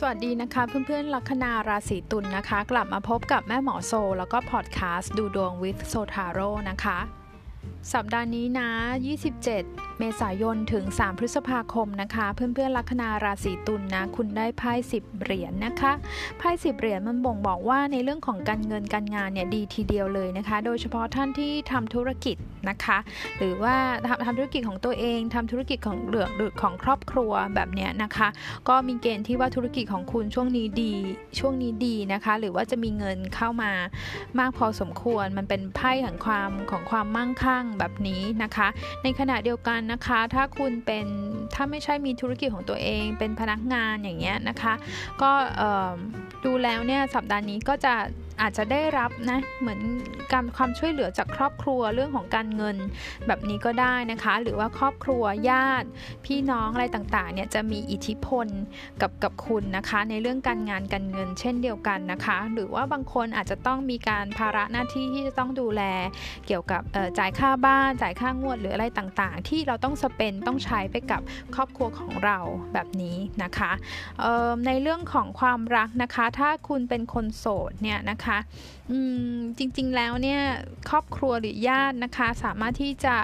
สวัสดีนะคะเพื่อนๆลัคนาราศีตุลนนะคะ กลับมาพบกับแม่หมอโซ แล้วก็พอดแคสต์ดูดวง with โซทาโร่นะคะสัปดาห์นี้นะ 27 เมษายน ถึง 3 พฤษภาคมนะคะ เพื่อนๆ ลัคนาราศีตุลนนะ คุณได้ไพ่10 เหรียญนนะคะ ไพ่10 เหรียญมันบ่งบอกว่าในเรื่องของการเงินการงานเนี่ยดีทีเดียวเลยนะคะ โดยเฉพาะท่านที่ทำธุรกิจนะคะ หรือว่าทำทำธุรกิจของตัวเองทำธุรกิจของเหลืองหรือของครอบครัวแบบเนี้ยนะคะ ก็มีเกณฑ์ที่ว่าธุรกิจของคุณช่วงนี้ดี ช่วงนี้ดีนะคะ หรือว่าจะมีเงินเข้ามามากพอสมควร มันเป็นไพ่ของความของความมั่งคั่งแบบนี้นะคะ ในขณะเดียวกันนะคะ ถ้าคุณเป็นถ้าไม่ใช่มีธุรกิจของตัวเอง เป็นพนักงานอย่างเงี้ยนะคะ ก็ดูแล้วเนี่ยสัปดาห์นี้ก็จะ อาจจะได้รับนะเหมือนการความช่วยเหลือจากครอบครัวเรื่องของการเงินแบบนี้ก็ได้นะคะ หรือว่าครอบครัวญาติ พี่น้องอะไรต่างๆเนี่ยจะมีอิทธิพลกับกับคุณนะคะ ในเรื่องการงานการเงิน เช่นเดียวกันนะคะ หรือว่าบางคนอาจจะต้องมีการภาระหน้าที่ที่จะต้องดูแลเกี่ยวกับจ่ายค่าบ้านจ่ายค่างวดหรืออะไรต่างๆ ที่เราต้องสเปนต้องใช้ไปกับครอบครัวของเราแบบนี้นะคะในเรื่องของความรักนะคะ ถ้าคุณเป็นคนโสดเนี่ยนะคะคะจริงๆแล้วเนี่ยครอบครัวหรือญาตินะคะ สามารถที่จะ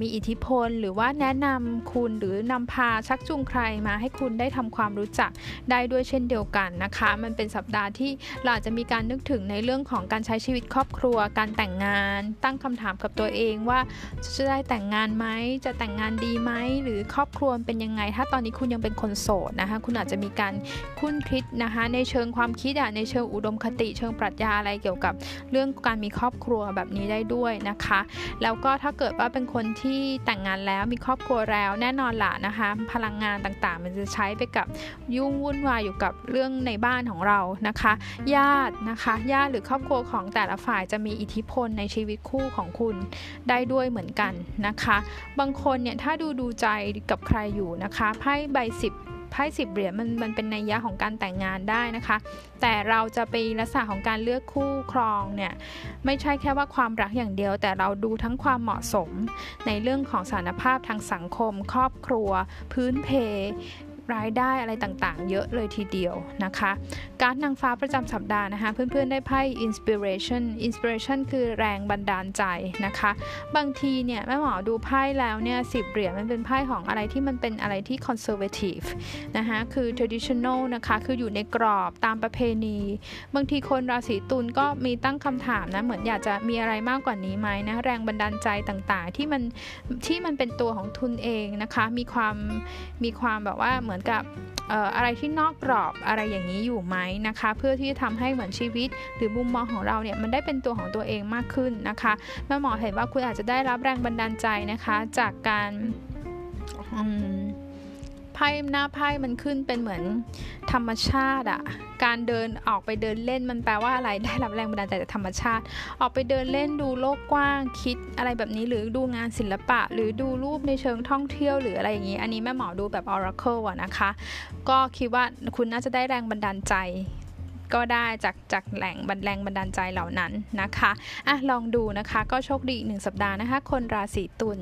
มีอิทธิพล หรือว่าแนะนำคุณหรือนำพาชักจูงใครมาให้คุณได้ทำความรู้จักได้ด้วยเช่นเดียวกันนะคะ มันเป็นสัปดาห์ที่เราจะมีการนึกถึงในเรื่องของการใช้ชีวิตครอบครัว การแต่งงาน ตั้งคำถามกับตัวเองว่าจะได้แต่งงานไหมจะแต่งงานดีไหมหรือครอบครัวเป็นยังไง ถ้าตอนนี้คุณยังเป็นคนโสดนะคะ คุณอาจจะมีการคุ้นคิดนะคะ ในเชิงความคิดอะในเชิงอุดมคติเชิงปรัชญาอะไรเกี่ยวกับเรื่องการมีครอบครัวแบบนี้ได้ด้วยนะคะ แล้วก็ถ้าเกิดว่าเป็นคนที่แต่งงานแล้วมีครอบครัวแล้วแน่นอนละนะคะ พลังงานต่างๆ มันจะใช้ไปกับยุ่งวุ่นวายอยู่กับเรื่องในบ้านของเรานะคะ ญาตินะคะญาติหรือครอบครัวของแต่ละฝ่ายจะมีอิทธิพลในชีวิตคู่ของคุณได้ด้วยเหมือนกันนะคะ บางคนเนี่ยถ้าดูดูใจกับใครอยู่นะคะไพ่ใบสิบ ไพ่สิบเหรียญมันมันเป็นนัยยะของการแต่งงานได้นะคะ แต่เราจะไปลักษณะของการเลือกคู่ครองเนี่ยไม่ใช่แค่ว่าความรักอย่างเดียว แต่เราดูทั้งความเหมาะสม ในเรื่องของสารภาพทางสังคม ครอบครัว พื้นเพ รายได้อะไรต่างๆ เยอะเลยทีเดียวนะคะ การนางฟ้าประจำสัปดาห์นะคะ เพื่อนๆได้ไพ่ inspiration inspiration คือแรงบันดาลใจนะคะ บางทีเนี่ยแม่หมอดูไพ่แล้วเนี่ยสิบเหรียญมันเป็นไพ่ของอะไรที่มันเป็นอะไรที่ conservative นะคะคือ traditional นะคะคืออยู่ในกรอบตามประเพณี บางทีคนราศีตุลก็มีตั้งคำถามนะเหมือนอยากจะมีอะไรมากกว่านี้ไหมนะแรงบันดาลใจต่างๆ ที่มันที่มันเป็นตัวของทุนเองนะคะ มีความมีความแบบว่าเหมือนอนกับอะไรที่นอกกรอบอะไรอย่างนี้อยู่ไหมนะคะ เพื่อที่จะทำให้เหมือนชีวิต หรือมุมมองของเราเนี่ยมันได้เป็นตัวของตัวเองมากขึ้นนะคะแม่หมอเห็นว่าคุณอาจจะได้รับแรงบันดาลใจนะคะ จากการ พ่หน้าไพ่มันขึ้นเป็นเหมือนธรรมชาติอะการเดินออกไปเดินเล่นมันแปลว่าอะไรได้รับแรงบันดาลใจจากธรรมชาติ ออกไปเดินเล่นดูโลกกว้างคิดอะไรแบบนี้หรือดูงานศิลปะ หรือดูรูปในเชิงท่องเที่ยวหรืออะไรอย่างนี้ อันนี้แม่หมอดูแบบ Oracle อะนะคะ ก็คิดว่าคุณน่าจะได้แรงบันดาลใจก็ได้จากจากแหล่งบันแรงบันดาลใจเหล่านั้นนะคะอะลองดูนะคะก็โชคดีอีกหนึ่งสัปดาห์นะคะ คนราศีตุล